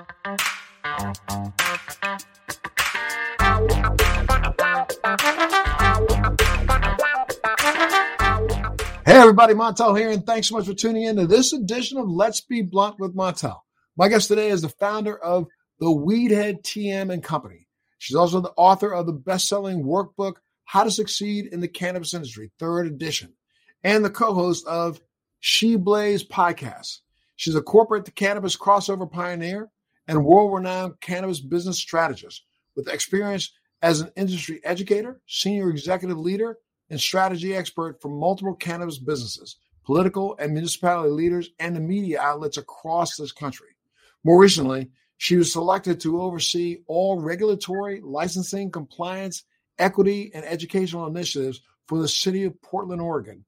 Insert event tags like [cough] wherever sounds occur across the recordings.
Hey, everybody, Montel here, and thanks so much for tuning in to this edition of Let's Be Blunt with Montel. My guest today is the founder of the Weedhead TM and Company. She's also the author of the best-selling workbook How to Succeed in the Cannabis Industry, third edition, and the co-host of She Blaze podcast. She's a corporate cannabis crossover pioneer and world-renowned cannabis business strategist with experience as an industry educator, senior executive leader, and strategy expert for multiple cannabis businesses, political and municipality leaders, and the media outlets across this country. More recently, she was selected to oversee all regulatory, licensing, compliance, equity, and educational initiatives for the city of Portland, Oregon,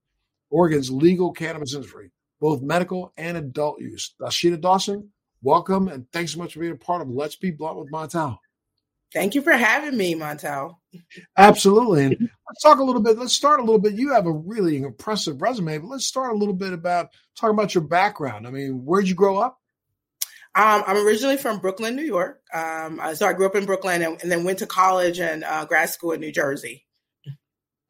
Oregon's legal cannabis industry, both medical and adult use. Dasheeda Dawson, welcome and thanks so much for being a part of Let's Be Blunt with Montel. Thank you for having me, Montel. Absolutely. And let's talk a little bit. Let's start a little bit. You have a really impressive resume, but let's start a little bit about talking about your background. I mean, where'd you grow up? Um, I'm originally from Brooklyn, New York. Um, so I grew up in Brooklyn and, and then went to college and uh, grad school in New Jersey.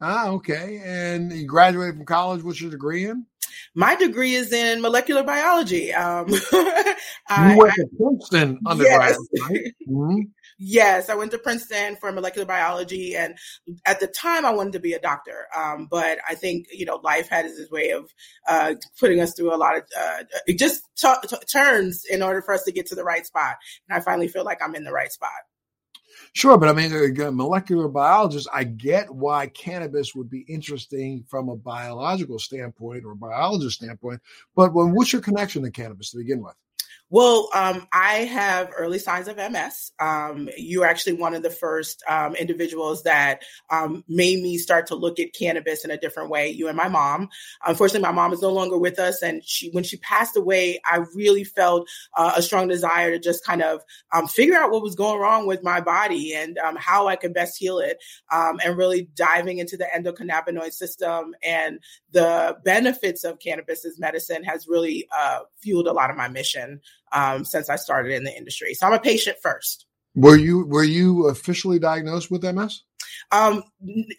Ah, okay. And you graduated from college. What's your degree in? My degree is in molecular biology. Um, [laughs] you I, went to Princeton undergrad, yes. right? Mm-hmm. Yes, I went to Princeton for molecular biology, and at the time I wanted to be a doctor. Um, but I think you know life had its way of uh, putting us through a lot of uh, just t- t- turns in order for us to get to the right spot. And I finally feel like I'm in the right spot. Sure, but I mean, again, molecular biologist, I get why cannabis would be interesting from a biological standpoint or a biologist standpoint. But when, what's your connection to cannabis to begin with? Well, um, I have early signs of MS. Um, you're actually one of the first um, individuals that um, made me start to look at cannabis in a different way. You and my mom. Unfortunately, my mom is no longer with us, and she, when she passed away, I really felt uh, a strong desire to just kind of um, figure out what was going wrong with my body and um, how I could best heal it, and really diving into the endocannabinoid system and the benefits of cannabis as medicine has really uh, fueled a lot of my mission um, since I started in the industry. So I'm a patient first. Were you were you officially diagnosed with MS? Um,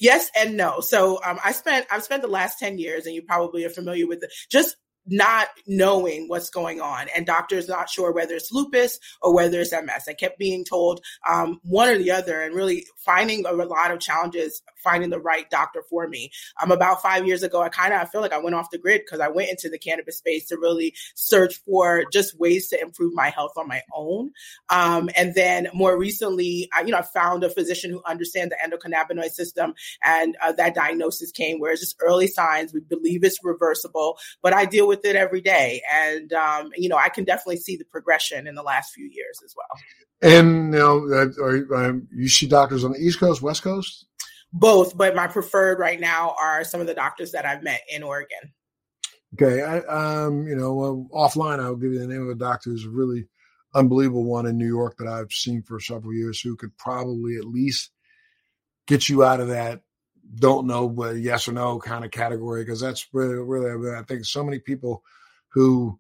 yes and no. So um, I spent I've spent the last ten years, and you probably are familiar with it, just not knowing what's going on. And doctors not sure whether it's lupus or whether it's ms i kept being told um, one or the other and really finding a lot of challenges finding the right doctor for me. Um, about five years ago i kind of i feel like i went off the grid because i went into the cannabis space to really search for just ways to improve my health on my own. Um, and then more recently I, you know i found a physician who understands the endocannabinoid system and uh, that diagnosis came where it's just early signs. We believe it's reversible but i deal with with it every day. And, um, you know, I can definitely see the progression in the last few years as well. And, you know, are, um, you see doctors on the East Coast, West Coast? Both, but my preferred right now are some of the doctors that I've met in Oregon. Okay. I, um, you know, offline, I'll give you the name of a doctor who's a really unbelievable one in New York that I've seen for several years who could probably at least get you out of that don't know but yes or no kind of category because that's really really I think so many people who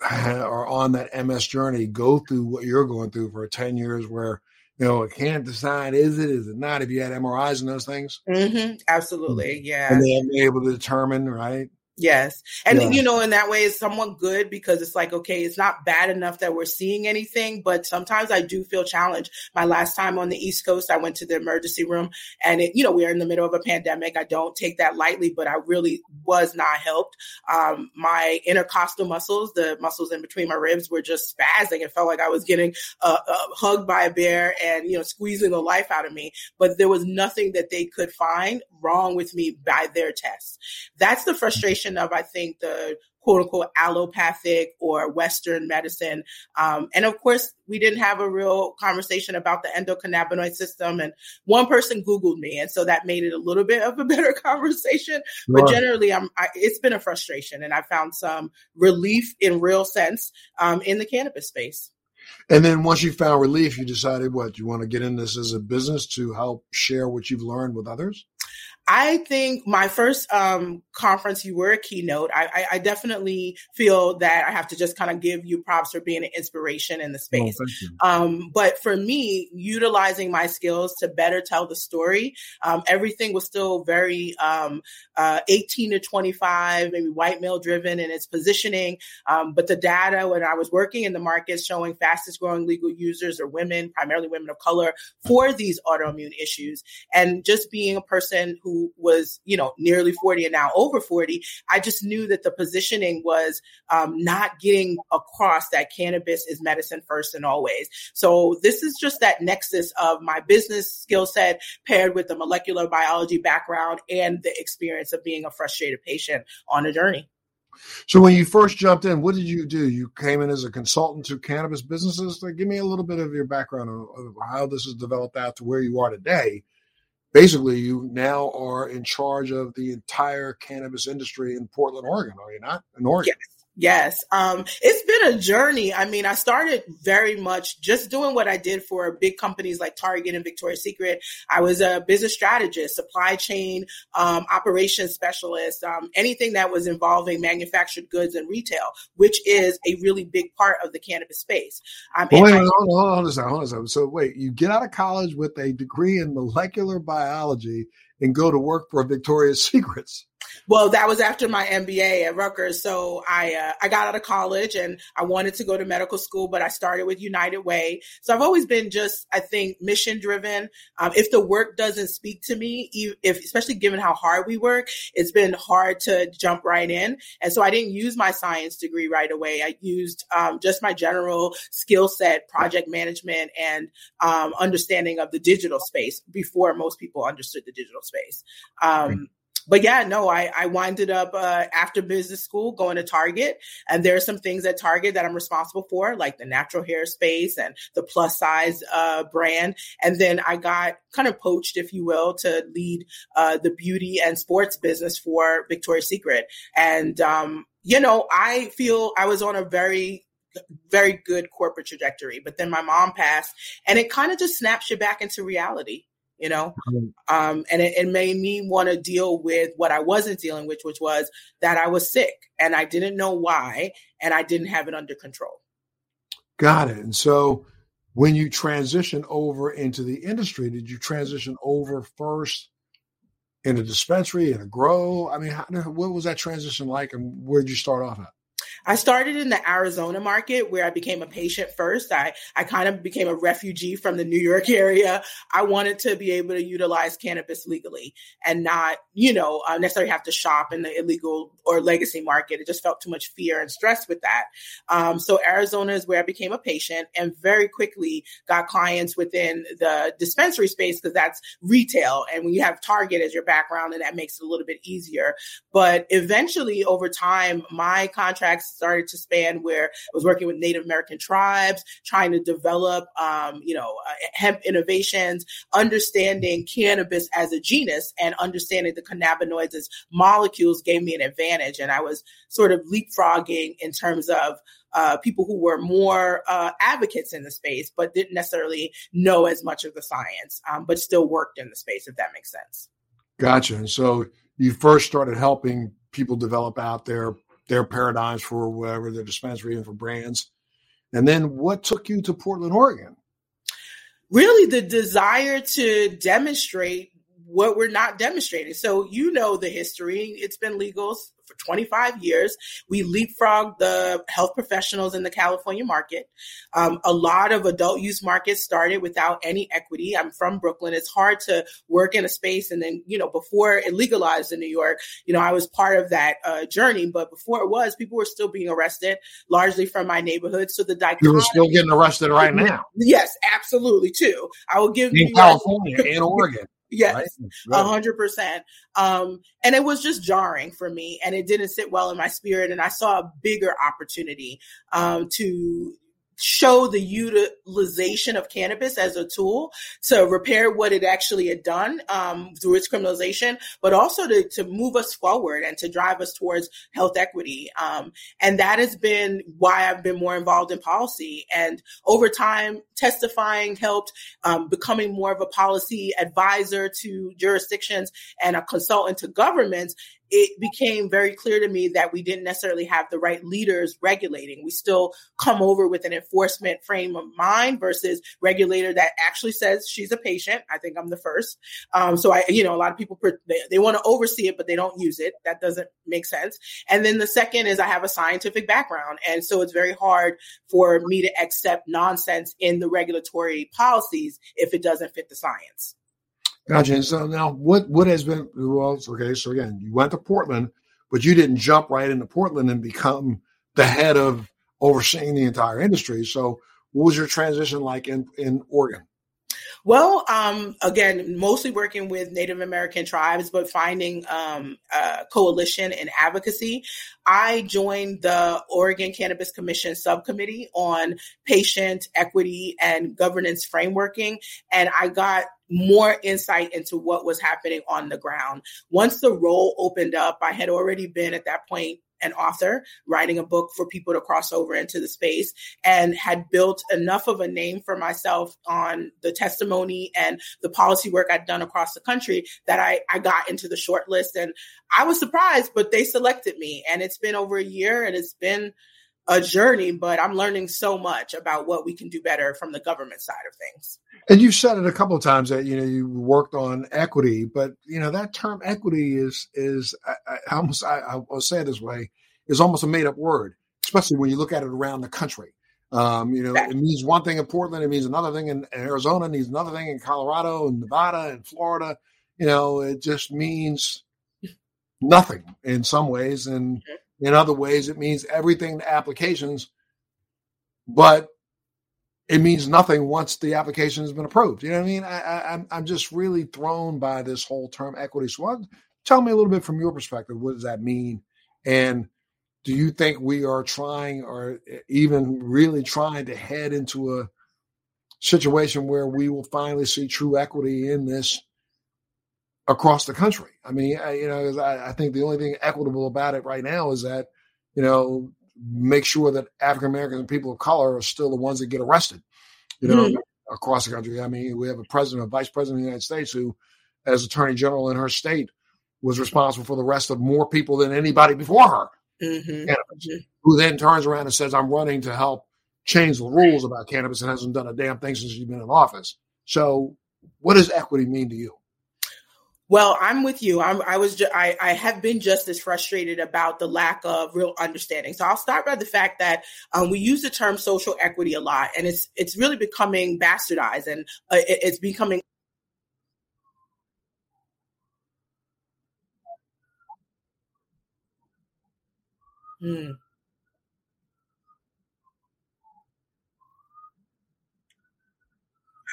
[laughs] are on that MS journey go through what you're going through for 10 years where you know, it can't decide is it, is it not? If you had MRIs and those things, mm-hmm. absolutely, yeah, and they have been able to determine, right? Yes. And, yeah. you know, in that way, it's somewhat good because it's like, okay, it's not bad enough that we're seeing anything, but sometimes I do feel challenged. My last time on the East Coast, I went to the emergency room and, it, you know, we are in the middle of a pandemic. I don't take that lightly, but I really was not helped. Um, my intercostal muscles, the muscles in between my ribs, were just spazzing. It felt like I was getting uh, uh, hugged by a bear and, you know, squeezing the life out of me. But there was nothing that they could find wrong with me by their tests. That's the frustration of, I think, the quote unquote allopathic or Western medicine. Um, and of course, we didn't have a real conversation about the endocannabinoid system. And one person Googled me. And so that made it a little bit of a [laughs] better conversation. But generally, I'm, I, it's been a frustration. And I found some relief in real sense um, in the cannabis space. And then once you found relief, you decided what you want to get in this as a business to help share what you've learned with others. I think my first um, conference, you were a keynote. I, I, I, definitely feel that I have to just kind of give you props for being an inspiration in the space. Oh, um, but for me, utilizing my skills to better tell the story, um, everything was still very um, uh, 18 to 25, maybe white male driven in its positioning. Um, but the data when I was working in the market showing fastest growing legal users are women, primarily women of color, for these autoimmune issues. And just being a person who was, you know, nearly 40 and now over 40, I just knew that the positioning was um, not getting across that cannabis is medicine first and always. So this is just that nexus of my business skill set paired with the molecular biology background and the experience of being a frustrated patient on a journey. So when you first jumped in, what did you do? You came in as a consultant to cannabis businesses. Like, give me a little bit of your background of how this has developed out to where you are today, basically you now are in charge of the entire cannabis industry in Portland, Oregon, are you not? In Oregon. Yes. Yes. Um, it's been a journey. I mean, I started very much just doing what I did for big companies like Target and Victoria's Secret. I was a business strategist, supply chain, um, operations specialist, um, anything that was involving manufactured goods and retail, which is a really big part of the cannabis space. Um, wait, I, hold, on, hold on a second, hold on a second. So wait, you get out of college with a degree in molecular biology and go to work for Victoria's Secrets. Well, that was after my MBA at Rutgers. So I uh, I got out of college and I wanted to go to medical school, but I started with United Way. So I've always been just I think mission driven. Um, if the work doesn't speak to me, if especially given how hard we work, it's been hard to jump right in. And so I didn't use my science degree right away. I used um, just my general skill set, project management, and um, understanding of the digital space before most people understood the digital space. Um, but yeah, no, I, I winded up uh, after business school going to Target. And there are some things at Target that I'm responsible for, like the natural hair space and the plus size uh, brand. And then I got kind of poached, if you will, to lead uh, the beauty and sports business for Victoria's Secret. And, um, you know, I feel I was on a very very good corporate trajectory. But then my mom passed and it kind of just snaps you back into reality you know? Um, and it, it, made me want to deal with what i wasn't dealing with which was that i was sick and i didn't know why and i didn't have it under control. Got it. And so when you transition over into the industry did you transition over first in a dispensary in a grow? I mean how, what was that transition like and where did you start off at I started in the Arizona market where I became a patient first. I, I kind of became a refugee from the New York area. I wanted to be able to utilize cannabis legally and not, you know, uh, necessarily have to shop in the illegal or legacy market. It just felt too much fear and stress with that. Um, so Arizona is where I became a patient and very quickly got clients within the dispensary space because that's retail. And when you have Target as your background, and that makes it a little bit easier. But eventually over time, my contracts started to span where I was working with Native American tribes, trying to develop, um, you know, uh, hemp innovations, understanding cannabis as a genus and understanding the cannabinoids as molecules gave me an advantage. And I was sort of leapfrogging in terms of uh, people who were more uh, advocates in the space, but didn't necessarily know as much of the science, um, but still worked in the space, if that makes sense. Gotcha. And so you first started helping people develop out their their paradigms for whatever their dispensary and for brands. And then what took you to Portland, Oregon? Really, the desire to demonstrate what we're not demonstrating. So, you know, the history, it's been legal for 25 years. We leapfrogged the health professionals in the California market. Um, a lot of adult use markets started without any equity. I'm from Brooklyn. It's hard to work in a space. And then, you know, before it legalized in New York, you know, I was part of that uh, journey. But before it was, people were still being arrested, largely from my neighborhood. So the dichotomy. You're still getting arrested right [laughs] now. Yes, absolutely, too. I will give you. California and Oregon. Yes, a hundred percent. Um, and it was just jarring for me, and it didn't sit well in my spirit. And I saw a bigger opportunity um, to show the utilization of cannabis as a tool to repair what it actually had done um, through its criminalization, but also to, to move us forward and to drive us towards health equity. Um, and that has been why I've been more involved in policy. And over time, testifying helped, um, becoming more of a policy advisor to jurisdictions and a consultant to governments it became very clear to me that we didn't necessarily have the right leaders regulating. We still come over with an enforcement frame of mind versus regulator that actually says she's a patient. I think I'm the first. Um, so I, you know, a lot of people they, they want to oversee it, but they don't use it. That doesn't make sense. And then the second is I have a scientific background, and so it's very hard for me to accept nonsense in the regulatory policies if it doesn't fit the science. Gotcha. And so now, what what has been well? Okay, so again, you went to Portland, but you didn't jump right into Portland and become the head of overseeing the entire industry. So, what was your transition like in in Oregon? Well, um, again, mostly working with Native American tribes, but finding um, coalition and advocacy. I joined the Oregon Cannabis Commission subcommittee on patient equity and governance frameworking, and I got more insight into what was happening on the ground. Once the role opened up, I had already been at that point an author writing a book for people to cross over into the space and had built enough of a name for myself on the testimony and the policy work I'd done across the country that I, I got into the short list. And I was surprised, but they selected me. And it's been over a year and it's been a journey, but I'm learning so much about what we can do better from the government side of things. And you've said it a couple of times that you know you worked on equity, but you know that term equity is is I, I almost I, I'll say it this way is almost a made up word, especially when you look at it around the country. Um, you know, it means one thing in Portland, it means another thing in, in Arizona, it means another thing in Colorado and Nevada and Florida. You know, it just means nothing in some ways, and mm-hmm. in other ways, it means everything to applications, but it means nothing once the application has been approved. You know what I mean? I, I, I'm I'm just really thrown by this whole term equity. So, what, tell me a little bit from your perspective. What does that mean? And do you think we are trying, or even really trying, to head into a situation where we will finally see true equity in this across the country? I mean, I, you know, I, I think the only thing equitable about it right now is that you know make sure that African Americans and people of color are still the ones that get arrested, you know, mm-hmm. across the country. I mean, we have a president, a vice president of the United States who, as attorney general in her state, was responsible for the arrest of more people than anybody before her. Mm-hmm. Cannabis, mm-hmm. Who then turns around and says, I'm running to help change the rules about cannabis and hasn't done a damn thing since she's been in office. So, what does equity mean to you? Well, I'm with you. I'm, I was, ju- I, I have been just as frustrated about the lack of real understanding. So I'll start by the fact that um, we use the term social equity a lot, and it's it's really becoming bastardized, and uh, it, it's becoming. Hmm.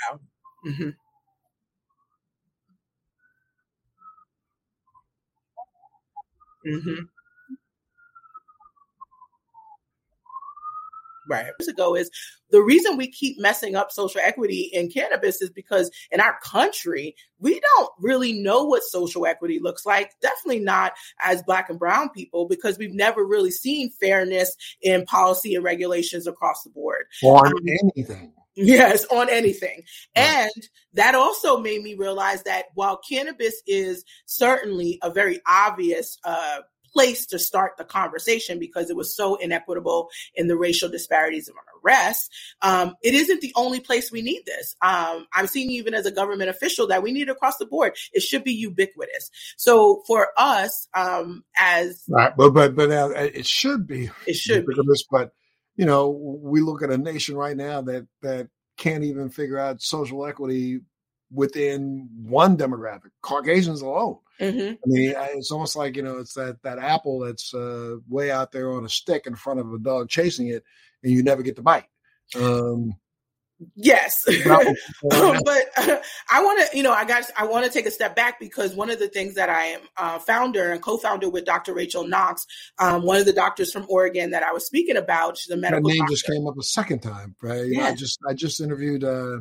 Wow. Mm-hmm. Mm-hmm. Right. Years ago is the reason we keep messing up social equity in cannabis is because in our country, we don't really know what social equity looks like. Definitely not as black and brown people because we've never really seen fairness in policy and regulations across the board. On um, anything. [laughs] Yes, on anything. And that also made me realize that while cannabis is certainly a very obvious uh, place to start the conversation because it was so inequitable in the racial disparities of arrest. Um, it isn't the only place we need this. Um, I'm seeing even as a government official that we need it across the board. It should be ubiquitous. So for us, um, as right, but but but uh, it should be it should ubiquitous, be. but you know, we look at a nation right now that that can't even figure out social equity within one demographic, Caucasians alone. Mm-hmm. I mean, it's almost like you know, it's that that apple that's uh, way out there on a stick in front of a dog chasing it, and you never get to bite. Um, Yes, [laughs] but uh, I want to, you know, I got, I want to take a step back because one of the things that I am uh, founder and co-founder with Dr. Rachel Knox, um, one of the doctors from Oregon that I was speaking about, she's a medical. That name doctor. just came up a second time, right? Yeah. I just, I just interviewed uh,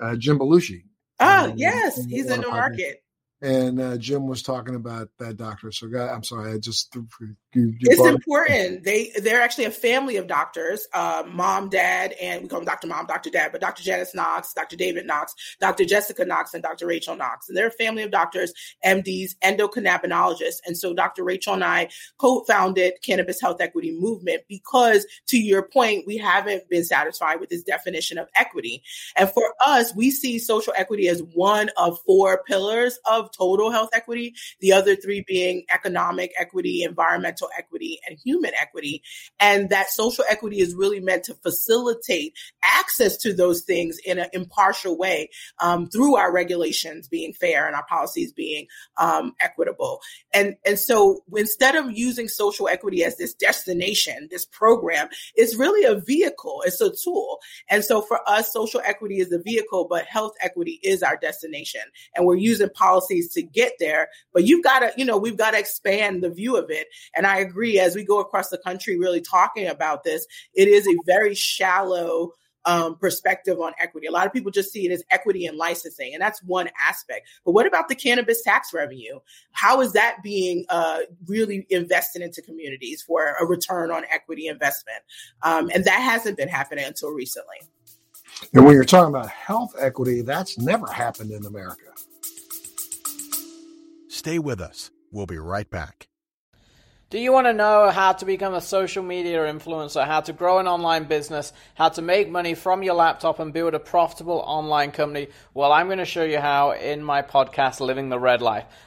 uh, Jim Belushi. Oh, yes, he's in the market and uh, Jim was talking about that doctor. So, God, I'm sorry, I just you, you it's important. They they're actually a family of doctors, uh, mom, dad, and we call them Doctor Mom, Doctor Dad, but Doctor Janice Knox, Doctor David Knox, Doctor Jessica Knox, and Doctor Rachel Knox, and they're a family of doctors, MDs, endocannabinologists, and so Doctor Rachel and I co-founded Cannabis Health Equity Movement because, to your point, we haven't been satisfied with this definition of equity, and for us, we see social equity as one of four pillars of of total health equity, the other three being economic equity, environmental equity, and human equity. And that social equity is really meant to facilitate access to those things in an impartial way um, through our regulations being fair and our policies being um, equitable. And, and so instead of using social equity as this destination, this program, it's really a vehicle, it's a tool. And so for us, social equity is the vehicle, but health equity is our destination. And we're using policy to get there. But you've got to, you know, we've got to expand the view of it. And I agree, as we go across the country really talking about this, it is a very shallow um, perspective on equity. A lot of people just see it as equity and licensing, and that's one aspect. But what about the cannabis tax revenue? How is that being uh, really invested into communities for a return on equity investment? Um, and that hasn't been happening until recently. And when you're talking about health equity, that's never happened in America. Stay with us. We'll be right back. Do you want to know how to become a social media influencer, how to grow an online business, how to make money from your laptop and build a profitable online company? Well, I'm going to show you how in my podcast, Living the Red Life.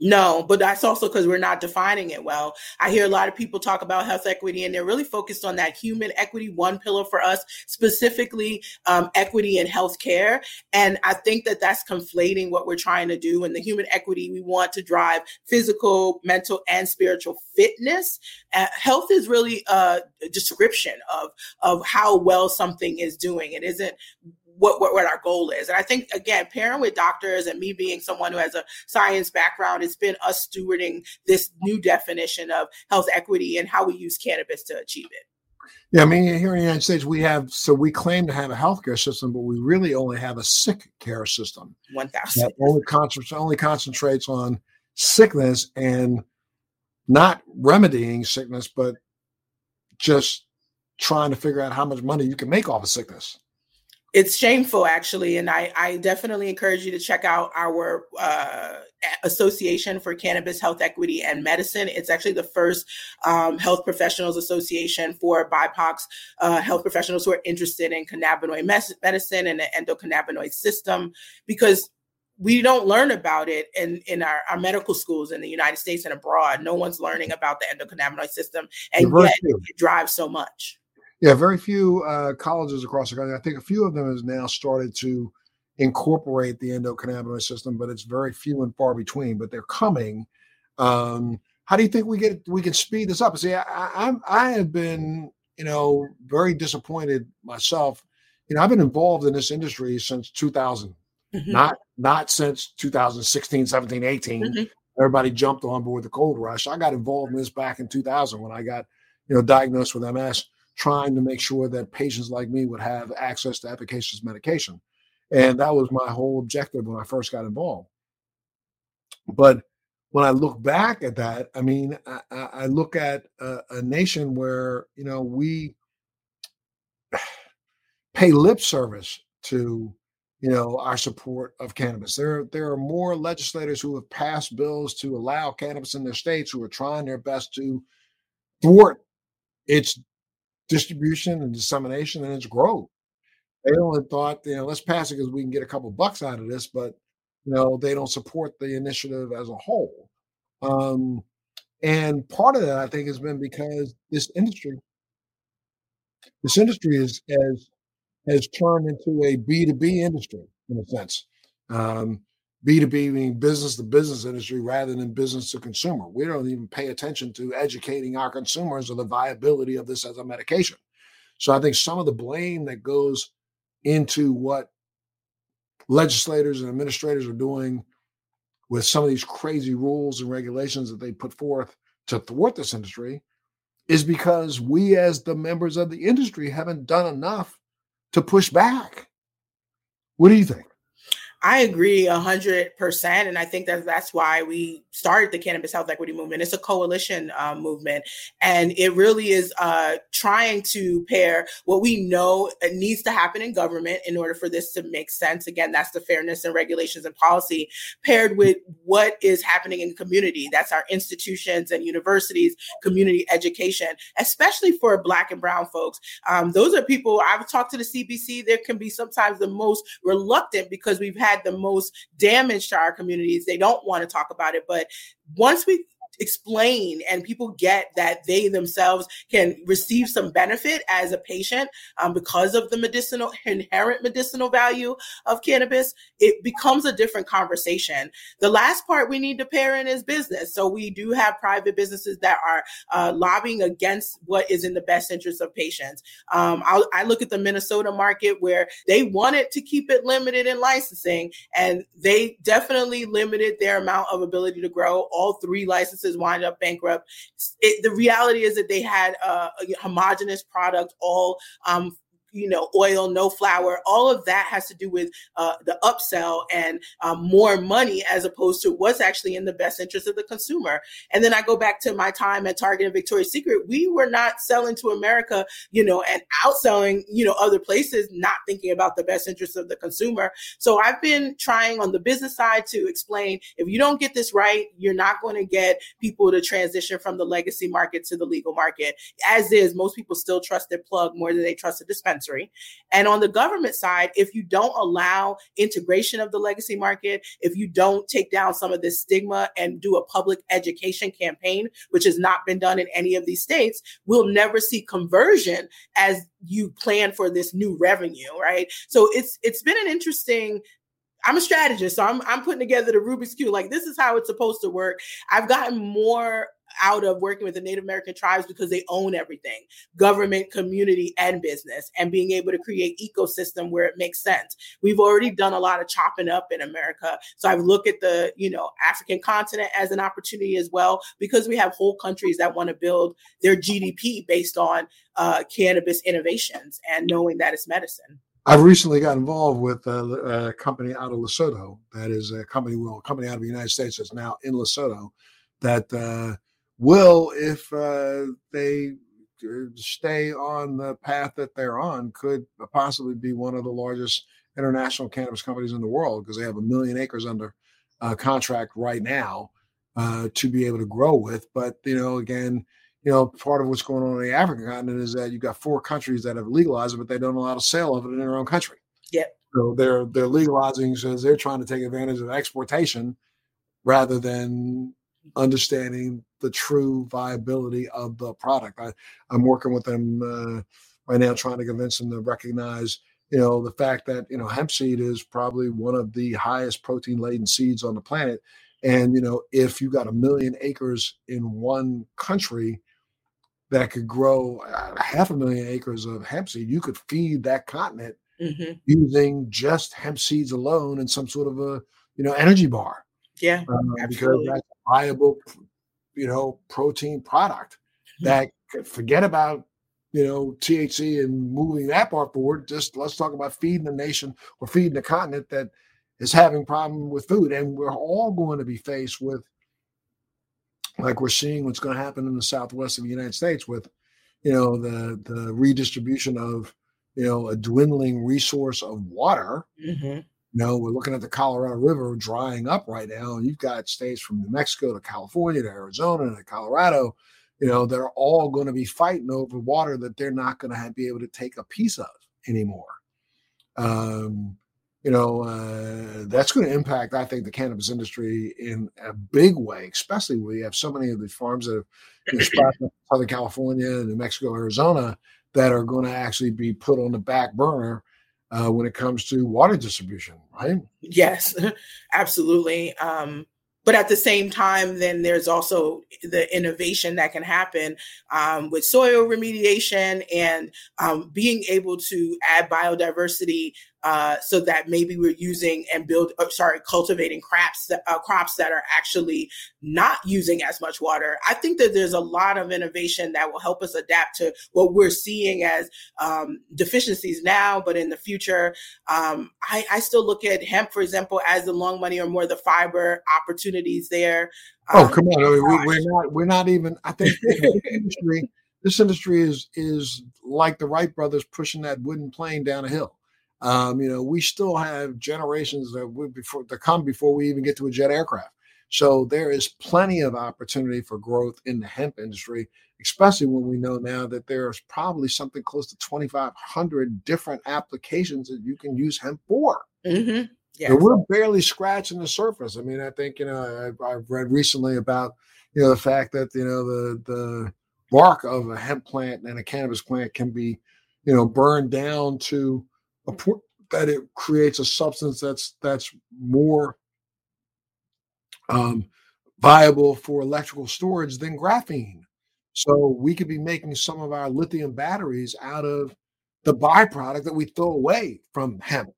No, but that's also because we're not defining it well. I hear a lot of people talk about health equity and they're really focused on that human equity, one pillar for us, specifically um, equity in healthcare. And I think that that's conflating what we're trying to do. And the human equity, we want to drive physical, mental, and spiritual fitness. Uh, health is really a description of, of how well something is doing. It isn't what, what, what our goal is. And I think again, pairing with doctors and me being someone who has a science background, it's been us stewarding this new definition of health equity and how we use cannabis to achieve it. Yeah, I mean, here in the United States, we have so we claim to have a healthcare system, but we really only have a sick care system. One thousand that only concentrates only concentrates on sickness and not remedying sickness, but just trying to figure out how much money you can make off of sickness it's shameful actually and I, I definitely encourage you to check out our uh, association for cannabis health equity and medicine it's actually the first um, health professionals association for bipoc uh, health professionals who are interested in cannabinoid mes- medicine and the endocannabinoid system because we don't learn about it in, in our, our medical schools in the United States and abroad. No one's learning about the endocannabinoid system, and yet it drives so much. Yeah, very few uh, colleges across the country. I think a few of them has now started to incorporate the endocannabinoid system, but it's very few and far between. But they're coming. Um, how do you think we get we can speed this up? See, I, I, I have been you know very disappointed myself. You know, I've been involved in this industry since 2000, mm-hmm. not not since 2016, 17, 18. Mm-hmm. Everybody jumped on board the cold rush. I got involved in this back in 2000 when I got you know diagnosed with MS trying to make sure that patients like me would have access to efficacious medication. And that was my whole objective when I first got involved. But when I look back at that, I mean, I, I look at a, a, nation where, you know, we [sighs] pay lip service to, you know, our support of cannabis. There, there are more legislators who have passed bills to allow cannabis in their states who are trying their best to thwart its distribution and dissemination and its growth. They only thought, you know, let's pass it because we can get a couple bucks out of this, but you know, they don't support the initiative as a whole. Um, and part of that, I think, has been because this industry, this industry is has has turned into a B two B industry in a sense. Um, B two B meaning business to business industry rather than business to consumer. We don't even pay attention to educating our consumers of the viability of this as a medication. So I think some of the blame that goes into what legislators and administrators are doing with some of these crazy rules and regulations that they put forth to thwart this industry is because we, as the members of the industry, haven't done enough to push back. What do you think? I agree a hundred percent, and I think that that's why we started the cannabis health equity movement. It's a coalition uh, movement, and it really is uh, trying to pair what we know needs to happen in government in order for this to make sense. Again, that's the fairness and regulations and policy paired with what is happening in community. That's our institutions and universities, community education, especially for Black and Brown folks. Um, those are people I've talked to the CBC. There can be sometimes the most reluctant because we've had the most damage to our communities. They don't want to talk about it, but once we explain and people get that they themselves can receive some benefit as a patient um, because of the medicinal inherent medicinal value of cannabis it becomes a different conversation. The last part we need to pair in is business. So we do have private businesses that are uh, lobbying against what is in the best interest of patients. Um, i look at the minnesota market where they wanted to keep it limited in licensing and they definitely limited their amount of ability to grow all three licenses businesses wind up bankrupt. It, the reality is that they had a, a homogenous product, all um, you know, oil, no flour, all of that has to do with uh, the upsell and um, more money as opposed to what's actually in the best interest of the consumer. And then I go back to my time at Target and Victoria's Secret. We were not selling to America, you know, and outselling, you know, other places, not thinking about the best interest of the consumer. So I've been trying on the business side to explain if you don't get this right, you're not going to get people to transition from the legacy market to the legal market. As is, most people still trust their plug more than they trust a dispenser And on the government side, if you don't allow integration of the legacy market, if you don't take down some of this stigma and do a public education campaign, which has not been done in any of these states, we'll never see conversion as you plan for this new revenue, right? So it's it's been an interesting I'm a strategist, so I'm I'm putting together the Rubik's cube. Like this is how it's supposed to work. I've gotten more out of working with the Native American tribes because they own everything government, community, and business, and being able to create ecosystem where it makes sense. We've already done a lot of chopping up in America. So I've looked at the, you know, African continent as an opportunity as well, because we have whole countries that want to build their GDP based on uh, cannabis innovations and knowing that it's medicine. I've recently got involved with a, a, company out of Lesotho. That is a company, well, a company out of the United States that's now in Lesotho that uh, will, if uh, they uh, stay on the path that they're on, could possibly be one of the largest international cannabis companies in the world because they have a million acres under uh, contract right now uh, to be able to grow with. But you know, again, you know, part of what's going on in the African continent is that you've got four countries that have legalized it, but they don't allow the sale of it in their own country. Yep. So they're they're legalizing because they're trying to take advantage of exportation rather than understanding the true viability of the product. I, I'm working with them uh, right now, trying to convince them to recognize, you know, the fact that you know hemp seed is probably one of the highest protein laden seeds on the planet, and you know if you got a million acres in one country that could grow uh, half a million acres of hemp seed, you could feed that continent mm-hmm. using just hemp seeds alone and some sort of a you know energy bar. Yeah, uh, because that's viable, you know, protein product hmm. that forget about you know THC and moving that part forward. Just let's talk about feeding the nation or feeding the continent that is having problem with food, and we're all going to be faced with, like we're seeing what's going to happen in the southwest of the United States with, you know, the the redistribution of you know a dwindling resource of water. Mm-hmm know, we're looking at the Colorado River drying up right now, and you've got states from New Mexico to California to Arizona to Colorado, you know, they're all going to be fighting over water that they're not going to be able to take a piece of anymore. Um, you know, uh, that's going to impact, I think, the cannabis industry in a big way, especially when you have so many of the farms that have you know, in Southern California, and New Mexico, Arizona, that are going to actually be put on the back burner uh, when it comes to water distribution, right? Yes, [laughs] absolutely. Um, but at the same time, then there's also the innovation that can happen um, with soil remediation and um, being able to add biodiversity uh, so that maybe we're using and build, uh, sorry, cultivating crops that, uh, crops that are actually not using as much water. I think that there's a lot of innovation that will help us adapt to what we're seeing as um, deficiencies now, but in the future, um, I, I, still look at hemp, for example, as the long money or more the fiber opportunities there. Oh, um, come on! I mean, we, we're not. We're not even. I think this industry. This industry is is like the Wright brothers pushing that wooden plane down a hill. Um, you know, we still have generations that would before to come before we even get to a jet aircraft. So there is plenty of opportunity for growth in the hemp industry, especially when we know now that there's probably something close to 2,500 different applications that you can use hemp for. Mm-hmm. Yes. And we're barely scratching the surface. I mean, I think you know I've, I've read recently about you know the fact that you know the the bark of a hemp plant and a cannabis plant can be you know burned down to a that it creates a substance that's that's more um, viable for electrical storage than graphene. So we could be making some of our lithium batteries out of the byproduct that we throw away from hemp.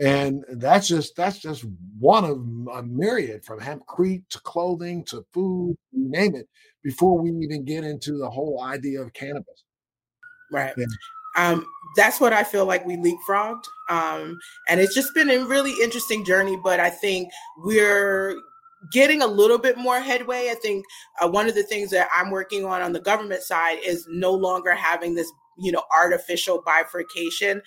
And that's just that's just one of a myriad from hempcrete to clothing to food, you name it, before we even get into the whole idea of cannabis. Right. Yeah. Um, that's what I feel like we leapfrogged. Um, and it's just been a really interesting journey, but I think we're getting a little bit more headway. I think uh, one of the things that I'm working on on the government side is no longer having this you know artificial bifurcation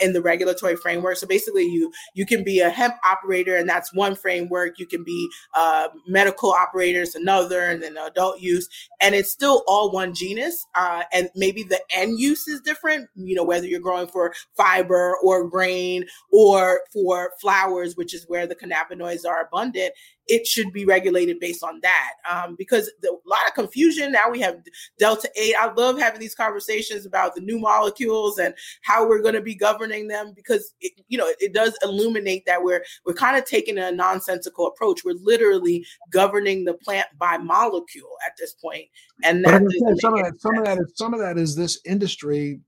in the regulatory framework. So basically you you can be a hemp operator and that's one framework. You can be uh, medical operators another and then adult use. And it's still all one genus uh, and maybe the end use is different you know whether you're growing for fiber or grain or for flowers which is where the cannabinoids are abundant it should be regulated based on that. Um, because the, a lot of confusion now we have delta 8 i love having these conversations about the new molecules and how we're going to be governing them because it, you know it does illuminate that we're we're kind of taking a nonsensical approach. We're literally governing the plant by molecule at this point and that some of that some of that is some of that is this industry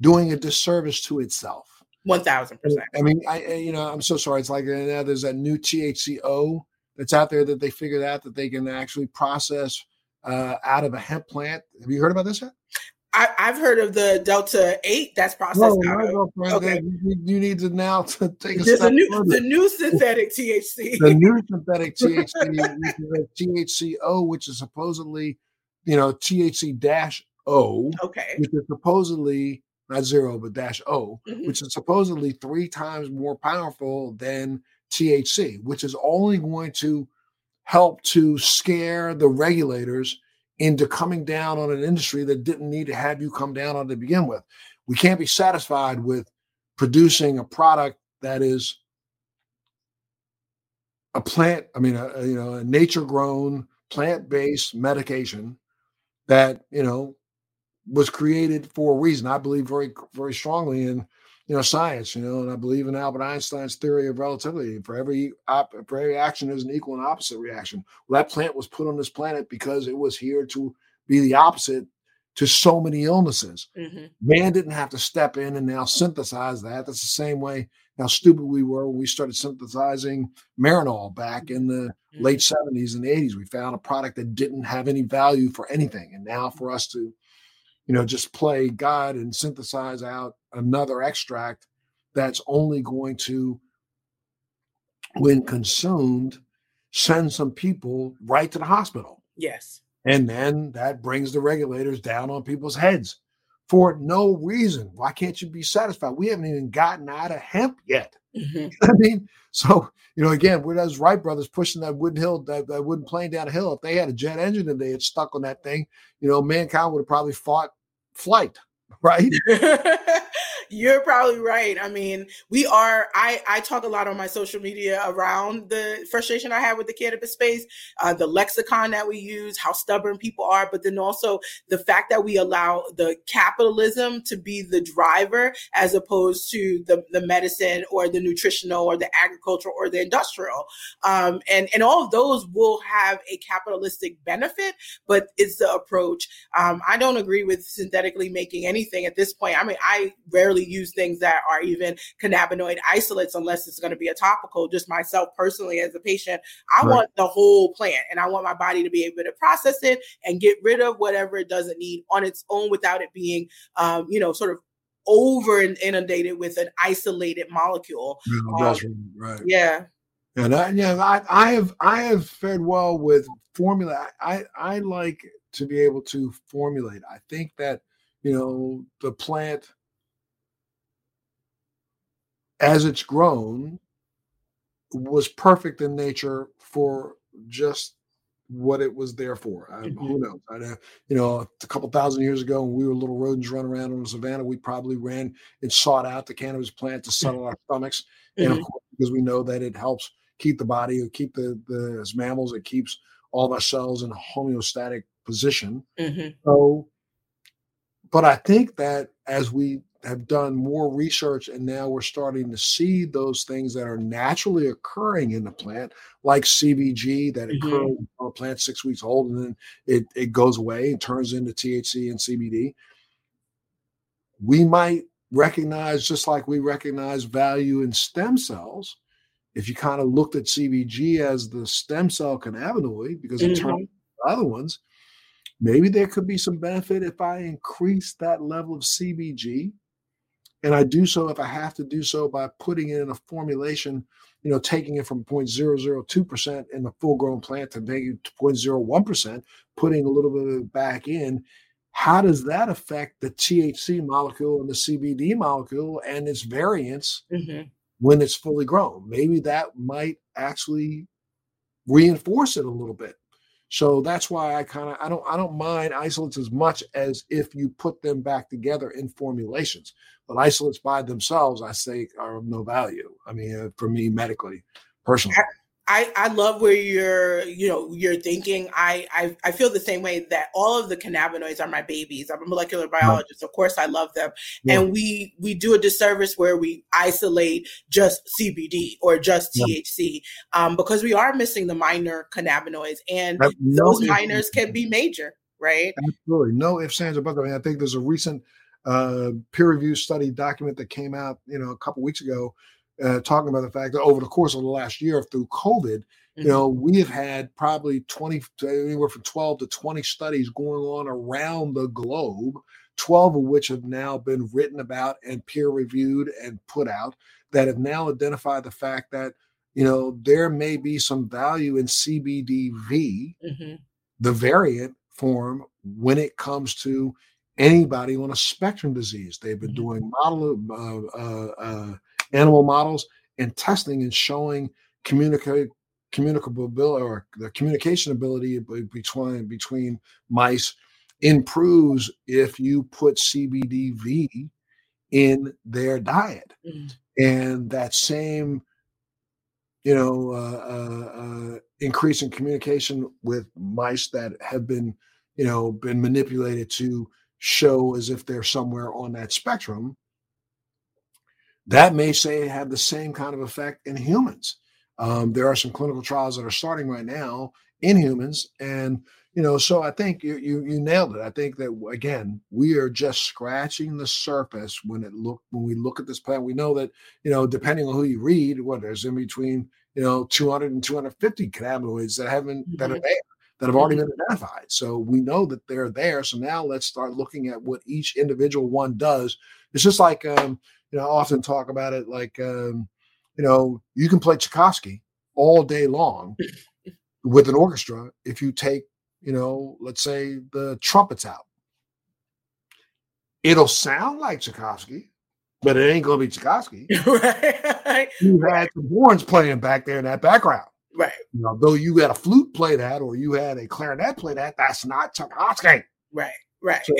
doing a disservice to itself. One thousand percent. I mean, I you know I'm so sorry. It's like now there's a new THCO that's out there that they figured out that they can actually process uh, out of a hemp plant. Have you heard about this yet? I, have heard of the Delta Eight that's processed no, out of. Okay. You, you, need to now [laughs] to take a There's step a new, further. The new synthetic THC. [laughs] the new [laughs] synthetic THC, THCO, which is supposedly, you know, THC dash O. Okay. Which is supposedly not zero but dash O, mm-hmm. which is supposedly three times more powerful than THC, which is only going to help to scare the regulators into coming down on an industry that didn't need to have you come down on to begin with. We can't be satisfied with producing a product that is a plant, I mean, a, a you know, a nature grown plant based medication that, you know, was created for a reason. I believe very, very strongly in you know science you know and i believe in albert einstein's theory of relativity. For every op- for every action there's an equal and opposite reaction. Well that plant was put on this planet because it was here to be the opposite to so many illnesses. Mm-hmm. man didn't have to step in and now synthesize that. That's the same way how stupid we were when we started synthesizing marinol back in the mm-hmm. late 70s and 80s we found a product that didn't have any value for anything. And now for us to you know, just play God and synthesize out another extract that's only going to, when consumed, send some people right to the hospital. Yes. And then that brings the regulators down on people's heads for no reason. Why can't you be satisfied? We haven't even gotten out of hemp yet. Mm-hmm. [laughs] I mean, so you know, again, we're those Wright brothers pushing that wooden hill, that, that wooden plane down a hill. If they had a jet engine and they had stuck on that thing, you know, mankind would have probably fought flight, [laughs] right? [laughs] You're probably right. I mean, we are. I I talk a lot on my social media around the frustration I have with the cannabis space, uh, the lexicon that we use, how stubborn people are, but then also the fact that we allow the capitalism to be the driver as opposed to the the medicine or the nutritional or the agricultural or the industrial. Um, and and all of those will have a capitalistic benefit, but it's the approach. Um, I don't agree with synthetically making anything at this point. I mean, I rarely use things that are even cannabinoid isolates unless it's going to be a topical. Just myself personally as a patient, I right. want the whole plant and I want my body to be able to process it and get rid of whatever it doesn't need on its own without it being, um, you know, sort of over inundated with an isolated molecule. Yeah, um, right. Yeah. And I, yeah, I, I have I have fared well with formula. I I like to be able to formulate. I think that you know the plant as it's grown was perfect in nature for just what it was there for. I, mm-hmm. Who knows? I, you know, a couple thousand years ago, when we were little rodents running around on the savannah, we probably ran and sought out the cannabis plant to settle our stomachs, mm-hmm. and of mm-hmm. course, because we know that it helps keep the body, or keep the the as mammals, it keeps all of our cells in a homeostatic position. Mm-hmm. So, but I think that as we have done more research and now we're starting to see those things that are naturally occurring in the plant, like CBG that mm-hmm. occur on a plant six weeks old and then it, it goes away and turns into THC and CBD. We might recognize, just like we recognize value in stem cells, if you kind of looked at CBG as the stem cell cannabinoid because it mm-hmm. turns other ones, maybe there could be some benefit if I increase that level of CBG. And I do so if I have to do so by putting it in a formulation, you know, taking it from 0.002% in the full grown plant to maybe 0.01%, putting a little bit of it back in. How does that affect the THC molecule and the CBD molecule and its variance mm-hmm. when it's fully grown? Maybe that might actually reinforce it a little bit. So that's why I kind of I don't I don't mind isolates as much as if you put them back together in formulations. But isolates by themselves, I say, are of no value. I mean, uh, for me medically, personally. I, I love where you're you know you're thinking. I, I I feel the same way that all of the cannabinoids are my babies. I'm a molecular biologist. Of course I love them. Yeah. and we we do a disservice where we isolate just CBD or just yeah. THC um, because we are missing the minor cannabinoids and those minors can be major right? Absolutely. No ifs ands or buts. I mean I think there's a recent uh, peer reviewed study document that came out you know a couple weeks ago uh, talking about the fact that over the course of the last year through COVID, mm-hmm. you know, we have had probably 20, anywhere from 12 to 20 studies going on around the globe, 12 of which have now been written about and peer reviewed and put out that have now identified the fact that, you know, there may be some value in CBDV, mm-hmm. the variant form, when it comes to anybody on a spectrum disease. They've been mm-hmm. doing model uh, uh, uh, animal models and testing and showing communicate communicable or the communication ability between between mice improves if you put CBDV in their diet, mm. and that same you know uh, uh, uh, increase in communication with mice that have been you know been manipulated to show as if they're somewhere on that spectrum that may say have the same kind of effect in humans. Um, there are some clinical trials that are starting right now in humans, and you know, so I think you you you nailed it. I think that again, we are just scratching the surface when it look when we look at this plant. We know that you know, depending on who you read, what there's in between you know 200 and 250 cannabinoids that haven't mm-hmm. that are mm-hmm. there that have already mm-hmm. been identified. So we know that they're there. So now let's start looking at what each individual one does. It's just like um, you know, I often talk about it like, um, you know, you can play Tchaikovsky all day long with an orchestra if you take, you know, let's say the trumpets out. It'll sound like Tchaikovsky, but it ain't gonna be Tchaikovsky. [laughs] right. You had some horns playing back there in that background. Right. You know, though you had a flute play that or you had a clarinet play that, that's not Tchaikovsky. Right. Right. So,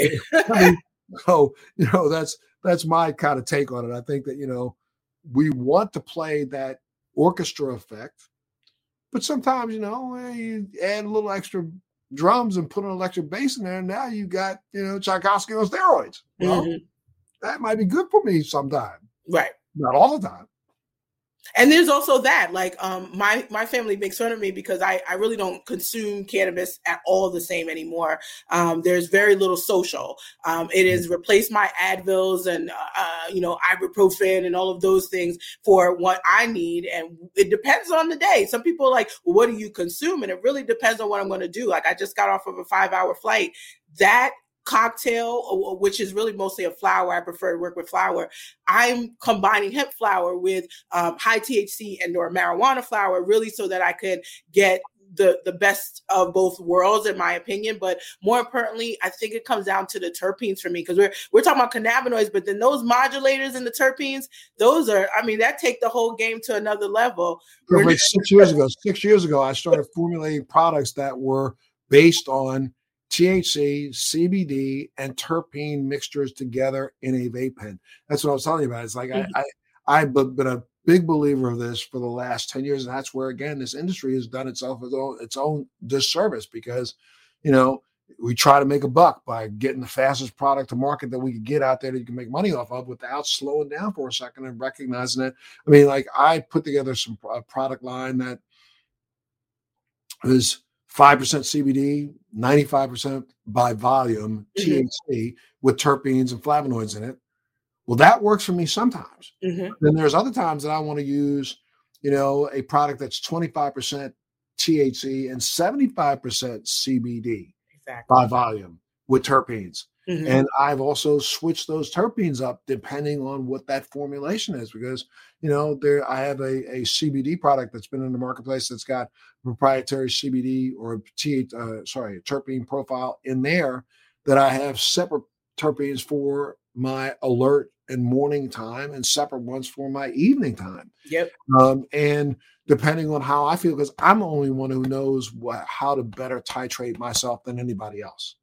I mean, [laughs] so you know, that's that's my kind of take on it. I think that you know we want to play that orchestra effect, but sometimes you know eh, you add a little extra drums and put an electric bass in there, and now you got you know Tchaikovsky on steroids. Well, mm-hmm. that might be good for me sometime. Right. Not all the time and there's also that like um my my family makes fun of me because i i really don't consume cannabis at all the same anymore. Um there's very little social. Um it has replaced my advils and uh, uh you know ibuprofen and all of those things for what i need. And it depends on the day. Some people are like well, what do you consume? And it really depends on what i'm going to do. Like i just got off of a five hour flight. That cocktail, which is really mostly a flower. I prefer to work with flower. I'm combining hemp flower with um, high THC and or marijuana flower, really, so that I could get the the best of both worlds in my opinion but more importantly i think it comes down to the terpenes for me because we're we're talking about cannabinoids but then those modulators and the terpenes those are i mean that take the whole game to another level like six years ago six years ago i started formulating products that were based on THC, CBD, and terpene mixtures together in a vape pen. That's what I was telling you about. It's like mm-hmm. I, I I've been a big believer of this for the last 10 years. And that's where again this industry has done itself its own, its own disservice because you know we try to make a buck by getting the fastest product to market that we could get out there that you can make money off of without slowing down for a second and recognizing it. I mean, like I put together some product line that is 5% CBD, 95% by volume mm-hmm. THC with terpenes and flavonoids in it. Well, that works for me sometimes. Mm-hmm. Then there's other times that I want to use, you know, a product that's 25% THC and 75% CBD exactly. by volume with terpenes. Mm-hmm. And I've also switched those terpenes up depending on what that formulation is because you know there I have a, a CBD product that's been in the marketplace that's got proprietary CBD or T uh, sorry terpene profile in there that I have separate terpenes for my alert and morning time and separate ones for my evening time. Yep. Um, and depending on how I feel, because I'm the only one who knows what, how to better titrate myself than anybody else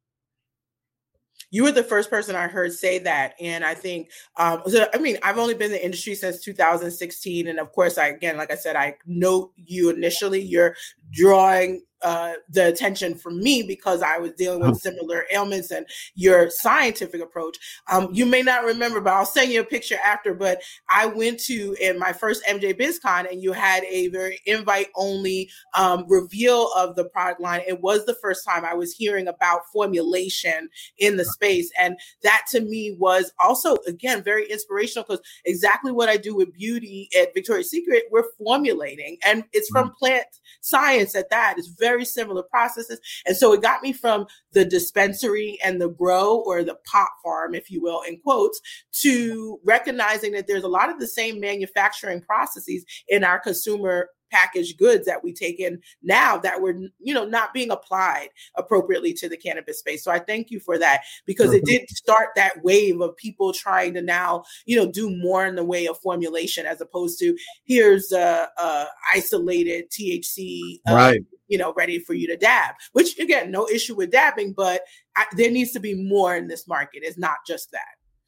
you were the first person I heard say that, and I think, um, so, I mean, I've only been in the industry since 2016, and of course, I again, like I said, I know you initially. You're drawing uh, the attention from me because I was dealing with similar ailments and your scientific approach. Um, you may not remember, but I'll send you a picture after. But I went to in my first MJ BizCon, and you had a very invite only um, reveal of the product line. It was the first time I was hearing about formulation in the space, and that to me was also again very inspirational because exactly what I do with beauty at Victoria's Secret, we're formulating, and it's from mm. plant science at that. It's very very similar processes. And so it got me from the dispensary and the grow or the pot farm, if you will, in quotes, to recognizing that there's a lot of the same manufacturing processes in our consumer packaged goods that we take in now that were you know not being applied appropriately to the cannabis space. So i thank you for that because it did start that wave of people trying to now you know do more in the way of formulation as opposed to here's a, a isolated thc uh, right. you know ready for you to dab which again no issue with dabbing but I, there needs to be more in this market. It's not just that.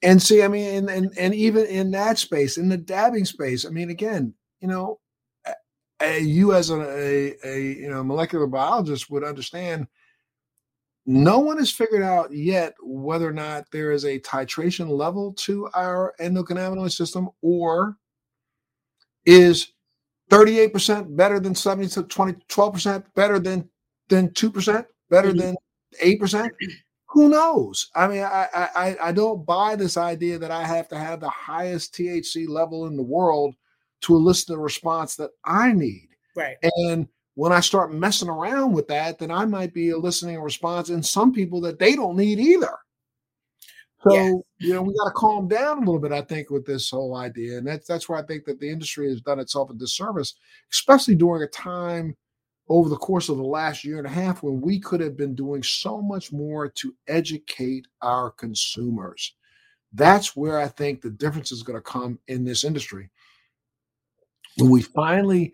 And see i mean and, and and even in that space in the dabbing space i mean again you know a, you as a, a, a you know molecular biologist would understand no one has figured out yet whether or not there is a titration level to our endocannabinoid system or is 38% better than 70 to 20 12% better than than 2% better mm-hmm. than 8% who knows i mean I, I i don't buy this idea that i have to have the highest thc level in the world to elicit the response that I need. Right. And when I start messing around with that, then I might be eliciting a response in some people that they don't need either. So, yeah. you know, we got to calm down a little bit, I think, with this whole idea. And that's that's where I think that the industry has done itself a disservice, especially during a time over the course of the last year and a half when we could have been doing so much more to educate our consumers. That's where I think the difference is going to come in this industry when we finally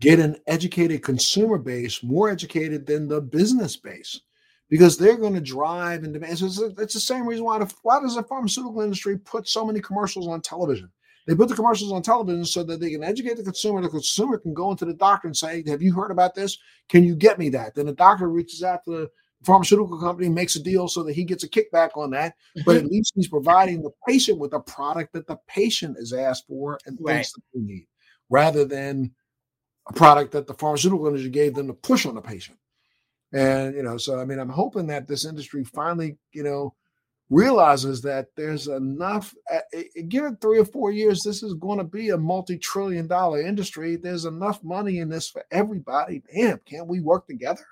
get an educated consumer base, more educated than the business base, because they're going to drive and demand. So it's, it's, the same reason why the, why does the pharmaceutical industry put so many commercials on television? They put the commercials on television so that they can educate the consumer. The consumer can go into the doctor and say, "Have you heard about this? Can you get me that?" Then the doctor reaches out to the pharmaceutical company, makes a deal so that he gets a kickback on that. But mm-hmm. at least he's providing the patient with a product that the patient is asked for and right. thinks that they need, rather than a product that the pharmaceutical industry gave them to push on the patient. And you know, so I mean, I'm hoping that this industry finally, you know, realizes that there's enough. Uh, give it three or four years, this is going to be a multi-trillion-dollar industry. There's enough money in this for everybody. Damn, can't we work together?